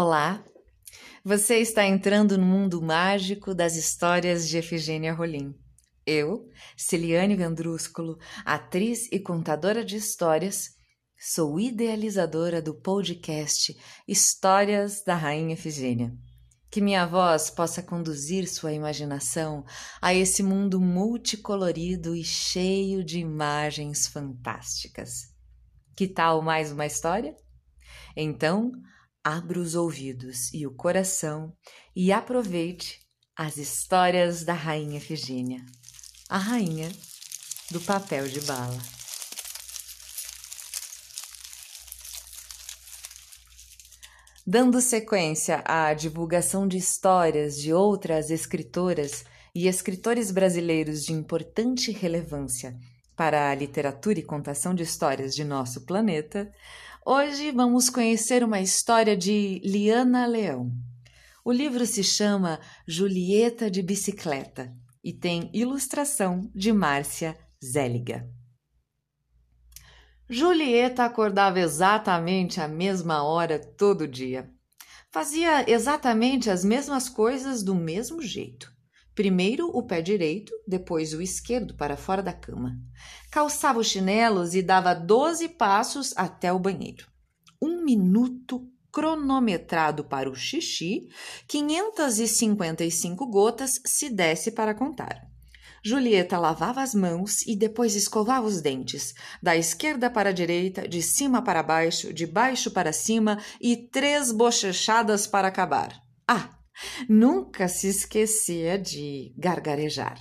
Olá! Você está entrando no mundo mágico das histórias de Efigênia Rolim. Eu, Celiane Gandrúsculo, atriz e contadora de histórias, sou idealizadora do podcast Histórias da Rainha Efigênia. Que minha voz possa conduzir sua imaginação a esse mundo multicolorido e cheio de imagens fantásticas. Que tal mais uma história? Então, abra os ouvidos e o coração e aproveite as histórias da Rainha Efigênia, a rainha do papel de bala. Dando sequência à divulgação de histórias de outras escritoras e escritores brasileiros de importante relevância para a literatura e contação de histórias de nosso planeta, hoje vamos conhecer uma história de Liana Leão. O livro se chama Julieta de Bicicleta e tem ilustração de Márcia Zéliga. Julieta acordava exatamente à mesma hora todo dia. Fazia exatamente as mesmas coisas do mesmo jeito. Primeiro o pé direito, depois o esquerdo para fora da cama. Calçava os chinelos e dava doze passos até o banheiro. Um minuto cronometrado para o xixi, 555 gotas se desse para contar. Julieta lavava as mãos e depois escovava os dentes, da esquerda para a direita, de cima para baixo, de baixo para cima e três bochechadas para acabar. Ah, nunca se esquecia de gargarejar.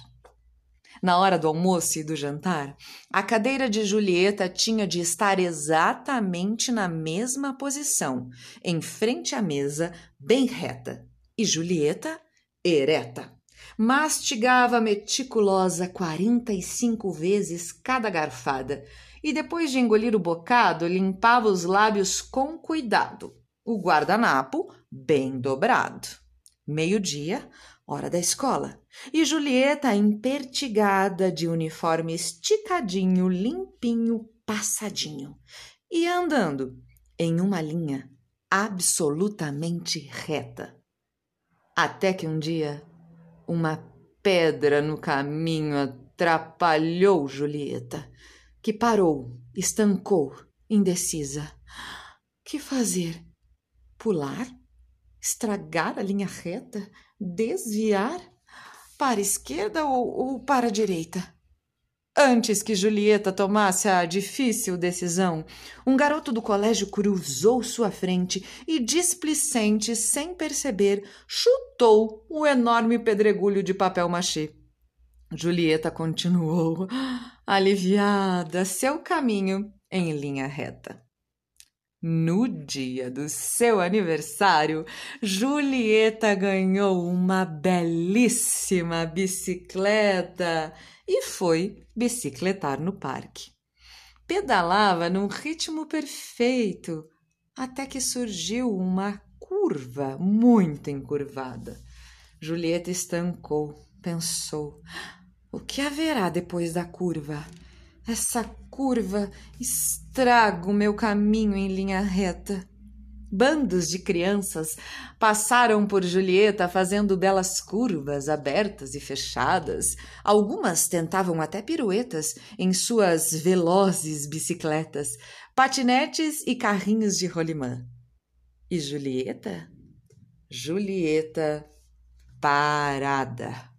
Na hora do almoço e do jantar, a cadeira de Julieta tinha de estar exatamente na mesma posição, em frente à mesa, bem reta, e Julieta ereta mastigava meticulosa 45 vezes cada garfada e depois de engolir o bocado, limpava os lábios com cuidado, o guardanapo bem dobrado. Meio-dia, hora da escola, e Julieta impertigada de uniforme esticadinho, limpinho, passadinho, e andando em uma linha absolutamente reta. Até que um dia uma pedra no caminho atrapalhou Julieta, que parou, estancou, indecisa. Que fazer? Pular? Estragar a linha reta? Desviar? Para a esquerda ou, ou para a direita? Antes que Julieta tomasse a difícil decisão, um garoto do colégio cruzou sua frente e, displicente, sem perceber, chutou o enorme pedregulho de papel machê. Julieta continuou, aliviada, seu caminho em linha reta. No dia do seu aniversário, Julieta ganhou uma belíssima bicicleta e foi bicicletar no parque. Pedalava num ritmo perfeito até que surgiu uma curva muito encurvada. Julieta estancou, pensou: o que haverá depois da curva? Essa curva estraga o meu caminho em linha reta. Bandos de crianças passaram por Julieta fazendo belas curvas abertas e fechadas. Algumas tentavam até piruetas em suas velozes bicicletas, patinetes e carrinhos de rolimã. E Julieta? Julieta parada.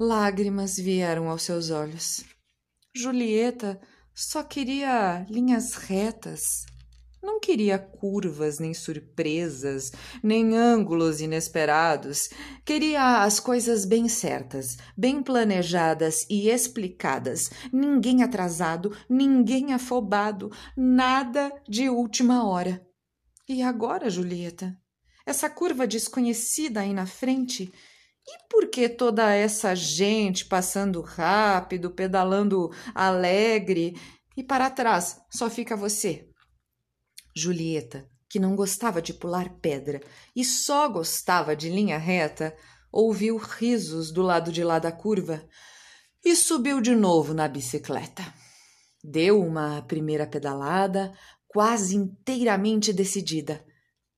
Lágrimas vieram aos seus olhos. Julieta só queria linhas retas não queria curvas, nem surpresas, nem ângulos inesperados. Queria as coisas bem certas, bem planejadas e explicadas. Ninguém atrasado, ninguém afobado, nada de última hora. E agora, Julieta? Essa curva desconhecida aí na frente? E por que toda essa gente passando rápido, pedalando alegre, e para trás só fica você? Julieta, que não gostava de pular pedra e só gostava de linha reta, ouviu risos do lado de lá da curva e subiu de novo na bicicleta. Deu uma primeira pedalada, quase inteiramente decidida,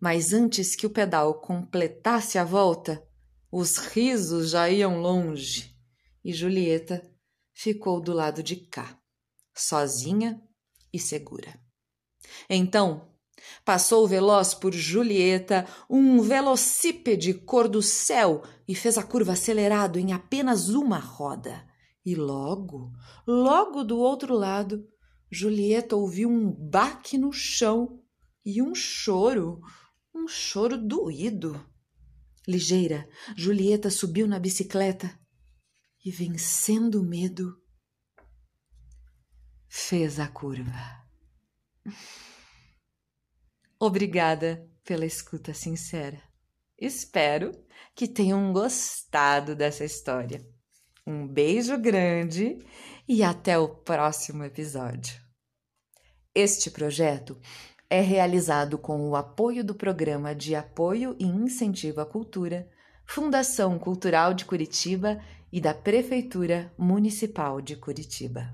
Mas antes que o pedal completasse a volta, os risos já iam longe e Julieta ficou do lado de cá, sozinha e segura. Então, passou veloz por Julieta um velocípede cor do céu e fez a curva acelerado em apenas uma roda. E logo, logo do outro lado, Julieta ouviu um baque no chão e um choro, um choro doído. Ligeira, Julieta subiu na bicicleta e, vencendo o medo, fez a curva. Obrigada pela escuta sincera. Espero que tenham gostado dessa história. Um beijo grande e até o próximo episódio. Este projeto é realizado com o apoio do Programa de Apoio e Incentivo à Cultura, Fundação Cultural de Curitiba e da Prefeitura Municipal de Curitiba.